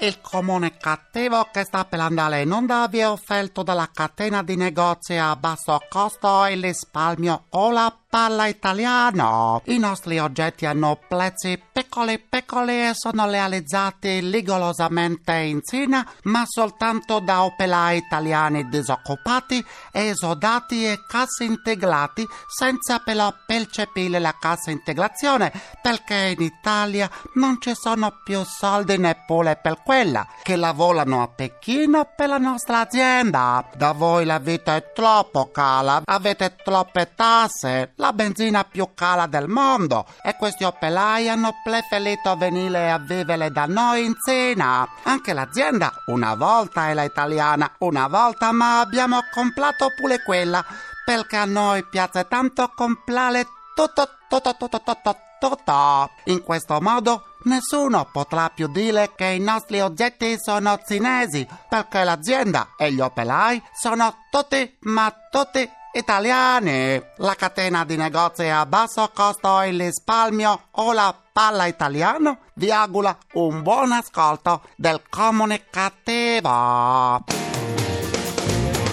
Il comune cattivo che sta per andare in onda vi è offerto dalla catena di negozi a basso costo e risparmio o la palla italiano. I nostri oggetti hanno prezzi piccoli piccoli e sono realizzati rigorosamente in Cina, ma soltanto da operai italiani disoccupati, esodati e cassi integrati, senza però percepire la cassa integrazione, perché in Italia non ci sono più soldi neppure per quella, che lavorano a Pechino per la nostra azienda. Da voi la vita è troppo cara, avete troppe tasse, la benzina più cara del mondo e questi operai hanno preferito venire a vivere da noi in Cina. Anche l'azienda una volta era italiana, una volta, ma abbiamo comprato pure quella perché a noi piace tanto comprare tutto, tutto, tutto, tutto, tutto. In questo modo nessuno potrà più dire che i nostri oggetti sono cinesi perché l'azienda e gli operai sono tutti, ma tutti italiani. La catena di negozi a basso costo e risparmio o la palla italiano vi augura un buon ascolto del comunicativo.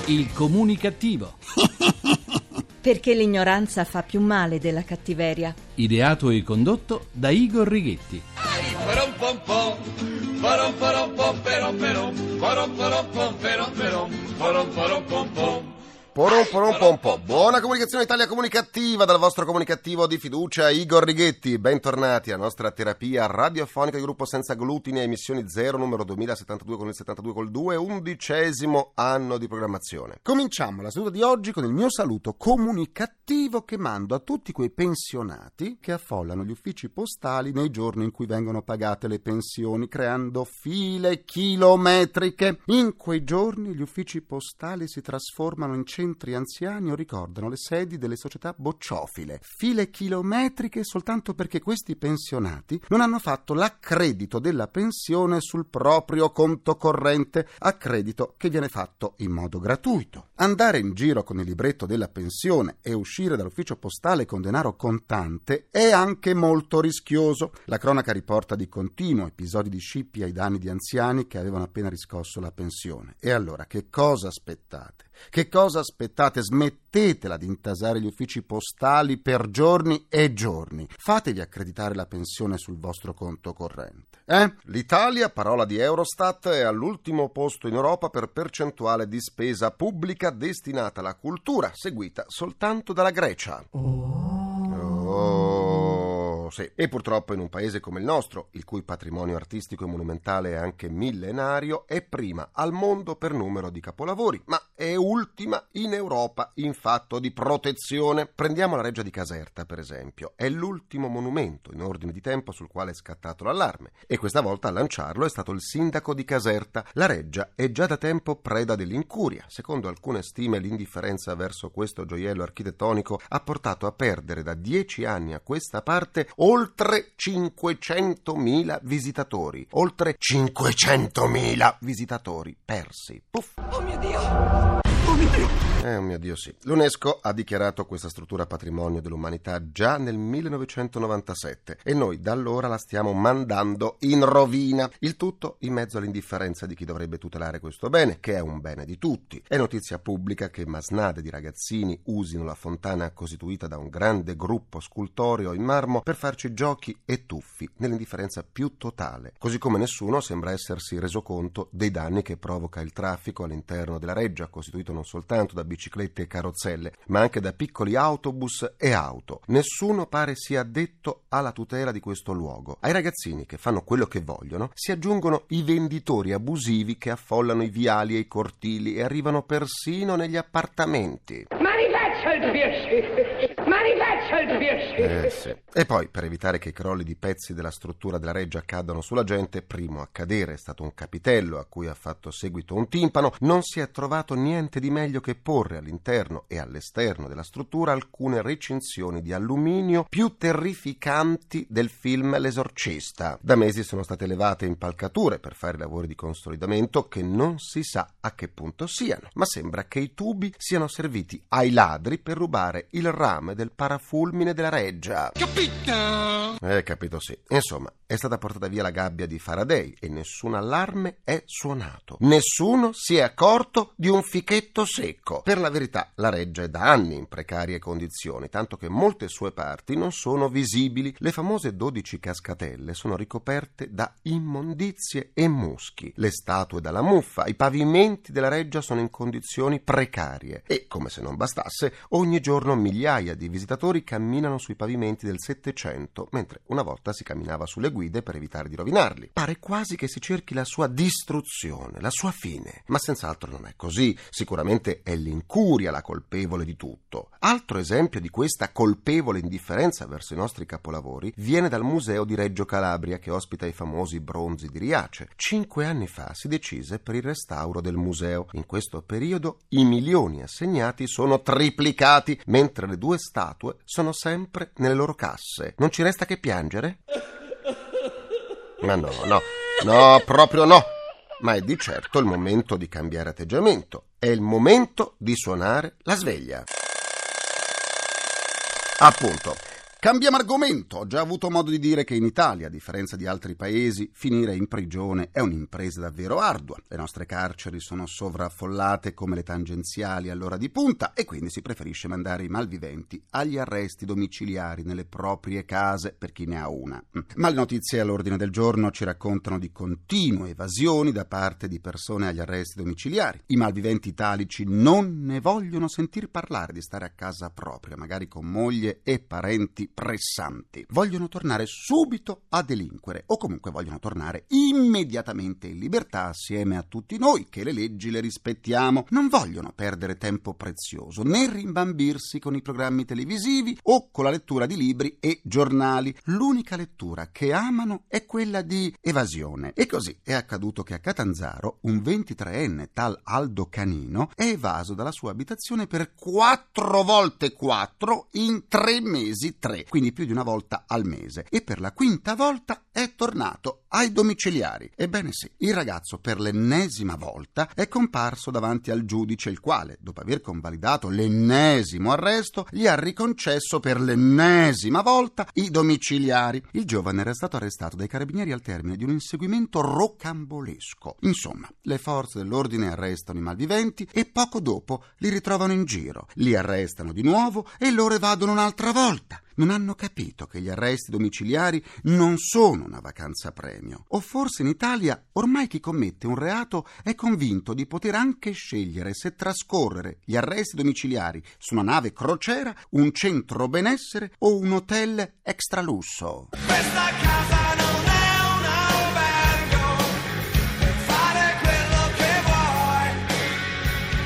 Il comunicativo. Perché l'ignoranza fa più male della cattiveria. Ideato e condotto da Igor Righetti. Buona comunicazione Italia comunicativa dal vostro comunicativo di fiducia Igor Righetti. Bentornati alla nostra terapia radiofonica di gruppo senza glutine, emissioni 0, numero 2072 con il 72 col 2, undicesimo anno di programmazione. Cominciamo la seduta di oggi con il mio saluto comunicativo che mando a tutti quei pensionati che affollano gli uffici postali nei giorni in cui vengono pagate le pensioni, creando file chilometriche. In quei giorni gli uffici postali si trasformano in centri centri anziani o ricordano le sedi delle società bocciofile, file chilometriche soltanto perché questi pensionati non hanno fatto l'accredito della pensione sul proprio conto corrente, accredito che viene fatto in modo gratuito. Andare in giro con il libretto della pensione e uscire dall'ufficio postale con denaro contante è anche molto rischioso. La cronaca riporta di continuo episodi di scippi ai danni di anziani che avevano appena riscosso la pensione. E allora che cosa aspettate? Che cosa aspettate? Smettetela di intasare gli uffici postali per giorni e giorni. Fatevi accreditare la pensione sul vostro conto corrente. Eh? L'Italia, parola di Eurostat, è all'ultimo posto in Europa per percentuale di spesa pubblica destinata alla cultura, seguita soltanto dalla Grecia. Oh sì. E purtroppo in un paese come il nostro, il cui patrimonio artistico e monumentale è anche millenario, è prima al mondo per numero di capolavori, ma è ultima in Europa in fatto di protezione. Prendiamo la Reggia di Caserta, per esempio. È l'ultimo monumento in ordine di tempo sul quale è scattato l'allarme. E questa volta a lanciarlo è stato il sindaco di Caserta. La Reggia è già da tempo preda dell'incuria. Secondo alcune stime, l'indifferenza verso questo gioiello architettonico ha portato a perdere da dieci anni a questa parte oltre 500.000 visitatori. Oltre 500.000 visitatori persi. Puff. Oh mio Dio! Eh, oh mio Dio sì. L'UNESCO ha dichiarato questa struttura patrimonio dell'umanità già nel 1997 e noi da allora la stiamo mandando in rovina. Il tutto in mezzo all'indifferenza di chi dovrebbe tutelare questo bene, che è un bene di tutti. È notizia pubblica che masnade di ragazzini usino la fontana costituita da un grande gruppo scultoreo in marmo per farci giochi e tuffi nell'indifferenza più totale. Così come nessuno sembra essersi reso conto dei danni che provoca il traffico all'interno della reggia, costituito non soltanto da biciclette e carrozzelle, ma anche da piccoli autobus e auto. Nessuno pare sia addetto alla tutela di questo luogo. Ai ragazzini che fanno quello che vogliono si aggiungono i venditori abusivi che affollano i viali e i cortili e arrivano persino negli appartamenti. Ma rifaccia il piacere! Ma rifaccia il piacere! Eh sì. E poi, per evitare che i crolli di pezzi della struttura della reggia accadano sulla gente, primo a cadere è stato un capitello a cui ha fatto seguito un timpano, non si è trovato niente di meglio che porre all'interno e all'esterno della struttura alcune recinzioni di alluminio più terrificanti del film L'esorcista. Da mesi sono state levate impalcature per fare lavori di consolidamento che non si sa a che punto siano, ma sembra che i tubi siano serviti ai ladri per rubare il rame fame del parafulmine della reggia. Capito? Eh, capito sì. Insomma, è stata portata via la gabbia di Faraday e nessun allarme è suonato. Nessuno si è accorto di un fichetto secco. Per la verità, la reggia è da anni in precarie condizioni, tanto che molte sue parti non sono visibili. Le famose 12 cascatelle sono ricoperte da immondizie e muschi. Le statue dalla muffa, i pavimenti della reggia sono in condizioni precarie e, come se non bastasse, ogni giorno migliaia di visitatori camminano sui pavimenti del Settecento, mentre una volta si camminava sulle guide per evitare di rovinarli. Pare quasi che si cerchi la sua distruzione, la sua fine. Ma senz'altro non è così. Sicuramente è l'incuria la colpevole di tutto. Altro esempio di questa colpevole indifferenza verso i nostri capolavori viene dal Museo di Reggio Calabria che ospita i famosi bronzi di Riace. Cinque anni fa si decise per il restauro del museo. In questo periodo i milioni assegnati sono triplicati, mentre le due statue sono sempre nelle loro casse. Non ci resta che piangere? Ma no, no, no, proprio no. Ma è di certo il momento di cambiare atteggiamento. È il momento di suonare la sveglia. Appunto. Cambiamo argomento. Ho già avuto modo di dire che in Italia, a differenza di altri paesi, finire in prigione è un'impresa davvero ardua. Le nostre carceri sono sovraffollate come le tangenziali all'ora di punta e quindi si preferisce mandare i malviventi agli arresti domiciliari nelle proprie case per chi ne ha una. Ma le notizie all'ordine del giorno ci raccontano di continue evasioni da parte di persone agli arresti domiciliari. I malviventi italici non ne vogliono sentir parlare di stare a casa propria, magari con moglie e parenti pressanti. Vogliono tornare subito a delinquere o comunque vogliono tornare immediatamente in libertà assieme a tutti noi che le leggi le rispettiamo. Non vogliono perdere tempo prezioso né rimbambirsi con i programmi televisivi o con la lettura di libri e giornali. L'unica lettura che amano è quella di evasione. E così è accaduto che a Catanzaro un 23enne tal Aldo Canino è evaso dalla sua abitazione per quattro volte quattro in tre mesi tre quindi più di una volta al mese, e per la quinta volta è tornato ai domiciliari. Ebbene sì, il ragazzo per l'ennesima volta è comparso davanti al giudice, il quale, dopo aver convalidato l'ennesimo arresto, gli ha riconcesso per l'ennesima volta i domiciliari. Il giovane era stato arrestato dai carabinieri al termine di un inseguimento rocambolesco. Insomma, le forze dell'ordine arrestano i malviventi e poco dopo li ritrovano in giro, li arrestano di nuovo e loro evadono un'altra volta non hanno capito che gli arresti domiciliari non sono una vacanza premio. O forse in Italia ormai chi commette un reato è convinto di poter anche scegliere se trascorrere gli arresti domiciliari su una nave crociera, un centro benessere o un hotel extra lusso. Questa casa non è un albergo, fare quello che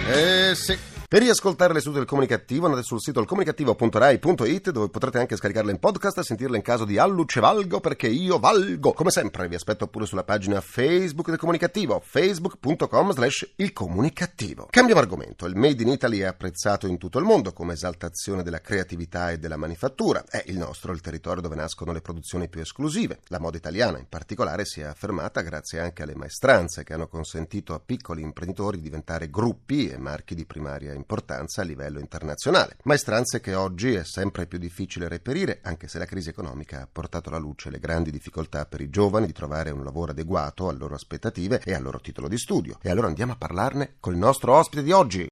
vuoi. Eh sì. Per riascoltare le sedute del comunicativo andate sul sito ilcomunicativo.rai.it dove potrete anche scaricarle in podcast e sentirle in caso di alluce valgo perché io valgo. Come sempre vi aspetto pure sulla pagina Facebook del comunicativo facebook.com slash il comunicativo. Cambiamo argomento. Il Made in Italy è apprezzato in tutto il mondo come esaltazione della creatività e della manifattura. È il nostro il territorio dove nascono le produzioni più esclusive. La moda italiana in particolare si è affermata grazie anche alle maestranze che hanno consentito a piccoli imprenditori di diventare gruppi e marchi di primaria importanza a livello internazionale. Maestranze che oggi è sempre più difficile reperire, anche se la crisi economica ha portato alla luce le grandi difficoltà per i giovani di trovare un lavoro adeguato alle loro aspettative e al loro titolo di studio. E allora andiamo a parlarne con il nostro ospite di oggi.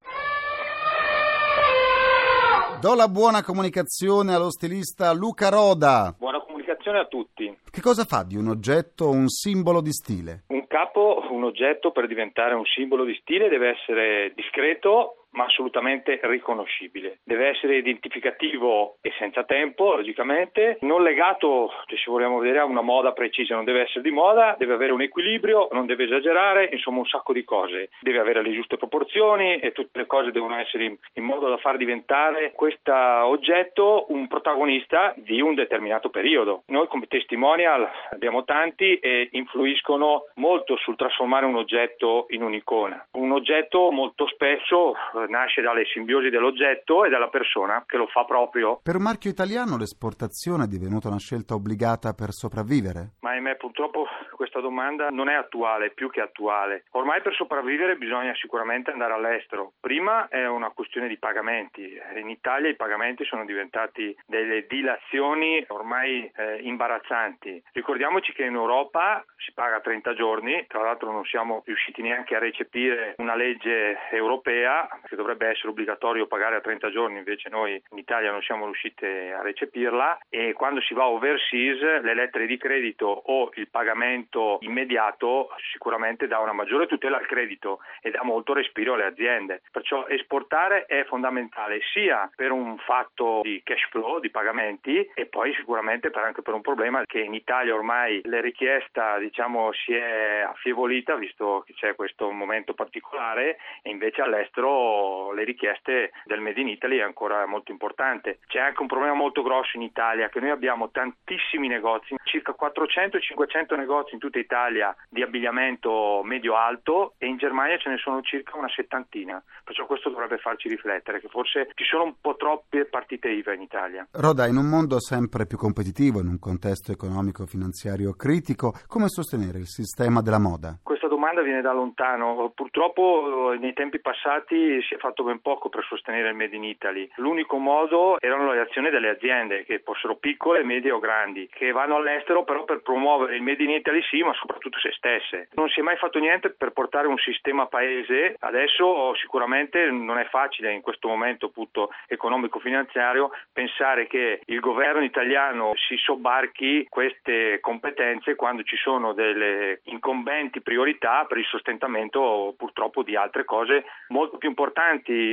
Do la buona comunicazione allo stilista Luca Roda. Buona comunicazione a tutti. Che cosa fa di un oggetto un simbolo di stile? Un capo, un oggetto per diventare un simbolo di stile deve essere discreto, ma assolutamente riconoscibile. Deve essere identificativo e senza tempo, logicamente, non legato, se vogliamo vedere, a una moda precisa, non deve essere di moda, deve avere un equilibrio, non deve esagerare, insomma un sacco di cose. Deve avere le giuste proporzioni e tutte le cose devono essere in, in modo da far diventare questo oggetto un protagonista di un determinato periodo. Noi come testimonial abbiamo tanti e influiscono molto sul trasformare un oggetto in un'icona. Un oggetto molto spesso nasce dalle simbiosi dell'oggetto e della persona che lo fa proprio. Per un marchio italiano l'esportazione è divenuta una scelta obbligata per sopravvivere? Ma ahimè, purtroppo questa domanda non è attuale, più che attuale. Ormai per sopravvivere bisogna sicuramente andare all'estero. Prima è una questione di pagamenti. In Italia i pagamenti sono diventati delle dilazioni ormai eh, imbarazzanti. Ricordiamoci che in Europa si paga 30 giorni, tra l'altro non siamo riusciti neanche a recepire una legge europea che dovrebbe essere obbligatorio pagare a 30 giorni, invece noi in Italia non siamo riusciti a recepirla e quando si va overseas le lettere di credito o il pagamento immediato sicuramente dà una maggiore tutela al credito e dà molto respiro alle aziende. Perciò esportare è fondamentale sia per un fatto di cash flow, di pagamenti e poi sicuramente per anche per un problema che in Italia ormai la richiesta diciamo si è affievolita visto che c'è questo momento particolare e invece all'estero le richieste del Made in Italy è ancora molto importante. C'è anche un problema molto grosso in Italia che noi abbiamo tantissimi negozi, circa 400-500 negozi in tutta Italia di abbigliamento medio-alto e in Germania ce ne sono circa una settantina, perciò questo dovrebbe farci riflettere che forse ci sono un po' troppe partite IVA in Italia. Roda, in un mondo sempre più competitivo, in un contesto economico-finanziario critico, come sostenere il sistema della moda? Questa domanda viene da lontano. Purtroppo nei tempi passati si è fatto ben poco per sostenere il Made in Italy. L'unico modo erano le azioni delle aziende, che fossero piccole, medie o grandi, che vanno all'estero però per promuovere il Made in Italy sì, ma soprattutto se stesse. Non si è mai fatto niente per portare un sistema paese. Adesso sicuramente non è facile in questo momento appunto economico-finanziario pensare che il governo italiano si sobbarchi queste competenze quando ci sono delle incombenti priorità per il sostentamento purtroppo di altre cose molto più importanti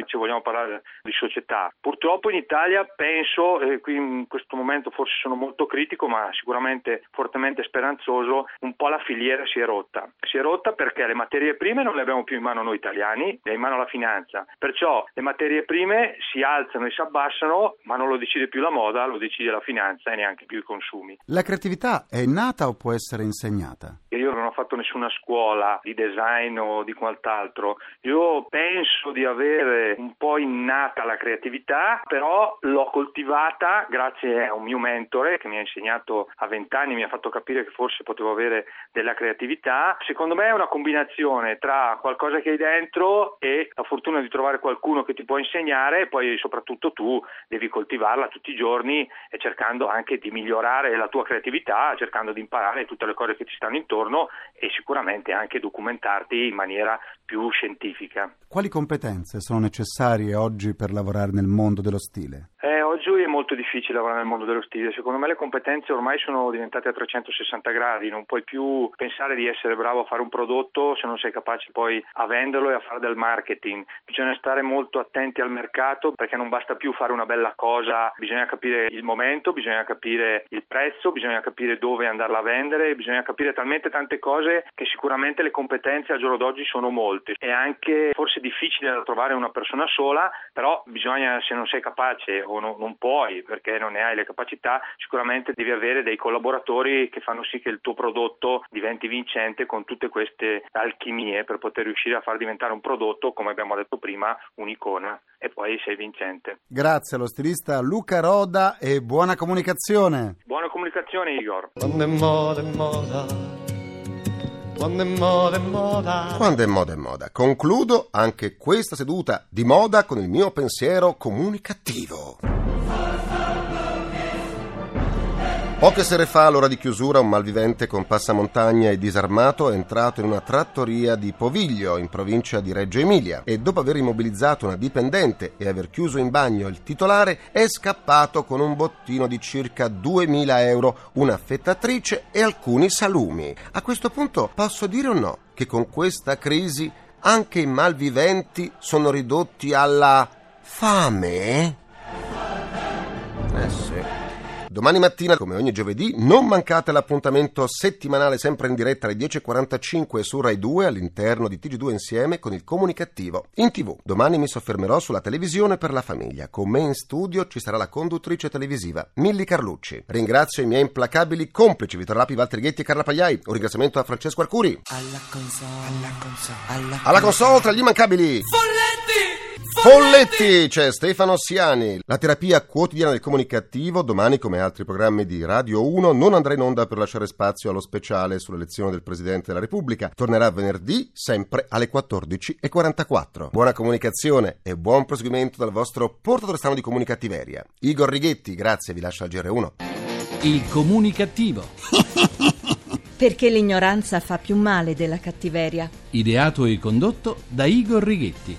se vogliamo parlare di società. Purtroppo in Italia penso, e qui in questo momento forse sono molto critico ma sicuramente fortemente speranzoso, un po' la filiera si è rotta. Si è rotta perché le materie prime non le abbiamo più in mano noi italiani, le ha in mano la finanza. Perciò le materie prime si alzano e si abbassano ma non lo decide più la moda, lo decide la finanza e neanche più i consumi. La creatività è innata o può essere insegnata? Fatto nessuna scuola di design o di quant'altro. Io penso di avere un po' innata la creatività, però l'ho coltivata grazie a un mio mentore che mi ha insegnato a vent'anni, mi ha fatto capire che forse potevo avere della creatività. Secondo me è una combinazione tra qualcosa che hai dentro e la fortuna di trovare qualcuno che ti può insegnare e poi soprattutto tu devi coltivarla tutti i giorni e cercando anche di migliorare la tua creatività, cercando di imparare tutte le cose che ti stanno intorno e sicuramente anche documentarti in maniera più scientifica. Quali competenze sono necessarie oggi per lavorare nel mondo dello stile? Eh, oggi è molto difficile lavorare nel mondo dello stile, secondo me le competenze ormai sono diventate a 360 gradi, non puoi più pensare di essere bravo a fare un prodotto se non sei capace poi a venderlo e a fare del marketing, bisogna stare molto attenti al mercato perché non basta più fare una bella cosa, bisogna capire il momento, bisogna capire il prezzo, bisogna capire dove andarla a vendere, bisogna capire talmente tante cose che sicuramente le competenze al giorno d'oggi sono molte, è anche forse difficile da trovare una persona sola, però bisogna se non sei capace o no, non puoi perché non ne hai le capacità, sicuramente devi avere dei collaboratori che fanno sì che il tuo prodotto diventi vincente con tutte queste alchimie per poter riuscire a far diventare un prodotto, come abbiamo detto prima, un'icona e poi sei vincente. Grazie allo stilista Luca Roda e buona comunicazione. Buona comunicazione Igor. Quando è moda è moda. Quando è moda è moda. Quando è moda è moda. Concludo anche questa seduta di moda con il mio pensiero comunicativo. Poche sere fa, all'ora di chiusura, un malvivente con passamontagna e disarmato è entrato in una trattoria di Poviglio, in provincia di Reggio Emilia, e dopo aver immobilizzato una dipendente e aver chiuso in bagno il titolare, è scappato con un bottino di circa 2000 euro, un'affettatrice e alcuni salumi. A questo punto posso dire o no che con questa crisi anche i malviventi sono ridotti alla fame? Domani mattina, come ogni giovedì, non mancate l'appuntamento settimanale sempre in diretta alle 10.45 su Rai 2 all'interno di TG2 Insieme con il comunicativo. In tv, domani mi soffermerò sulla televisione per la famiglia. Con me in studio ci sarà la conduttrice televisiva Milli Carlucci. Ringrazio i miei implacabili complici Vittorio Lapi, Walter Ghetti e Carla Pagliai. Un ringraziamento a Francesco Arcuri. Alla console, alla console, alla Alla console tra gli immancabili. Folletti! Folletti, c'è Stefano Siani. La terapia quotidiana del comunicativo, domani come altri programmi di Radio 1, non andrà in onda per lasciare spazio allo speciale sull'elezione del Presidente della Repubblica. Tornerà venerdì, sempre alle 14.44. Buona comunicazione e buon proseguimento dal vostro portatore strano di comunicattiveria. Igor Righetti, grazie, vi lascio al GR1. Il comunicativo. Perché l'ignoranza fa più male della cattiveria. Ideato e condotto da Igor Righetti.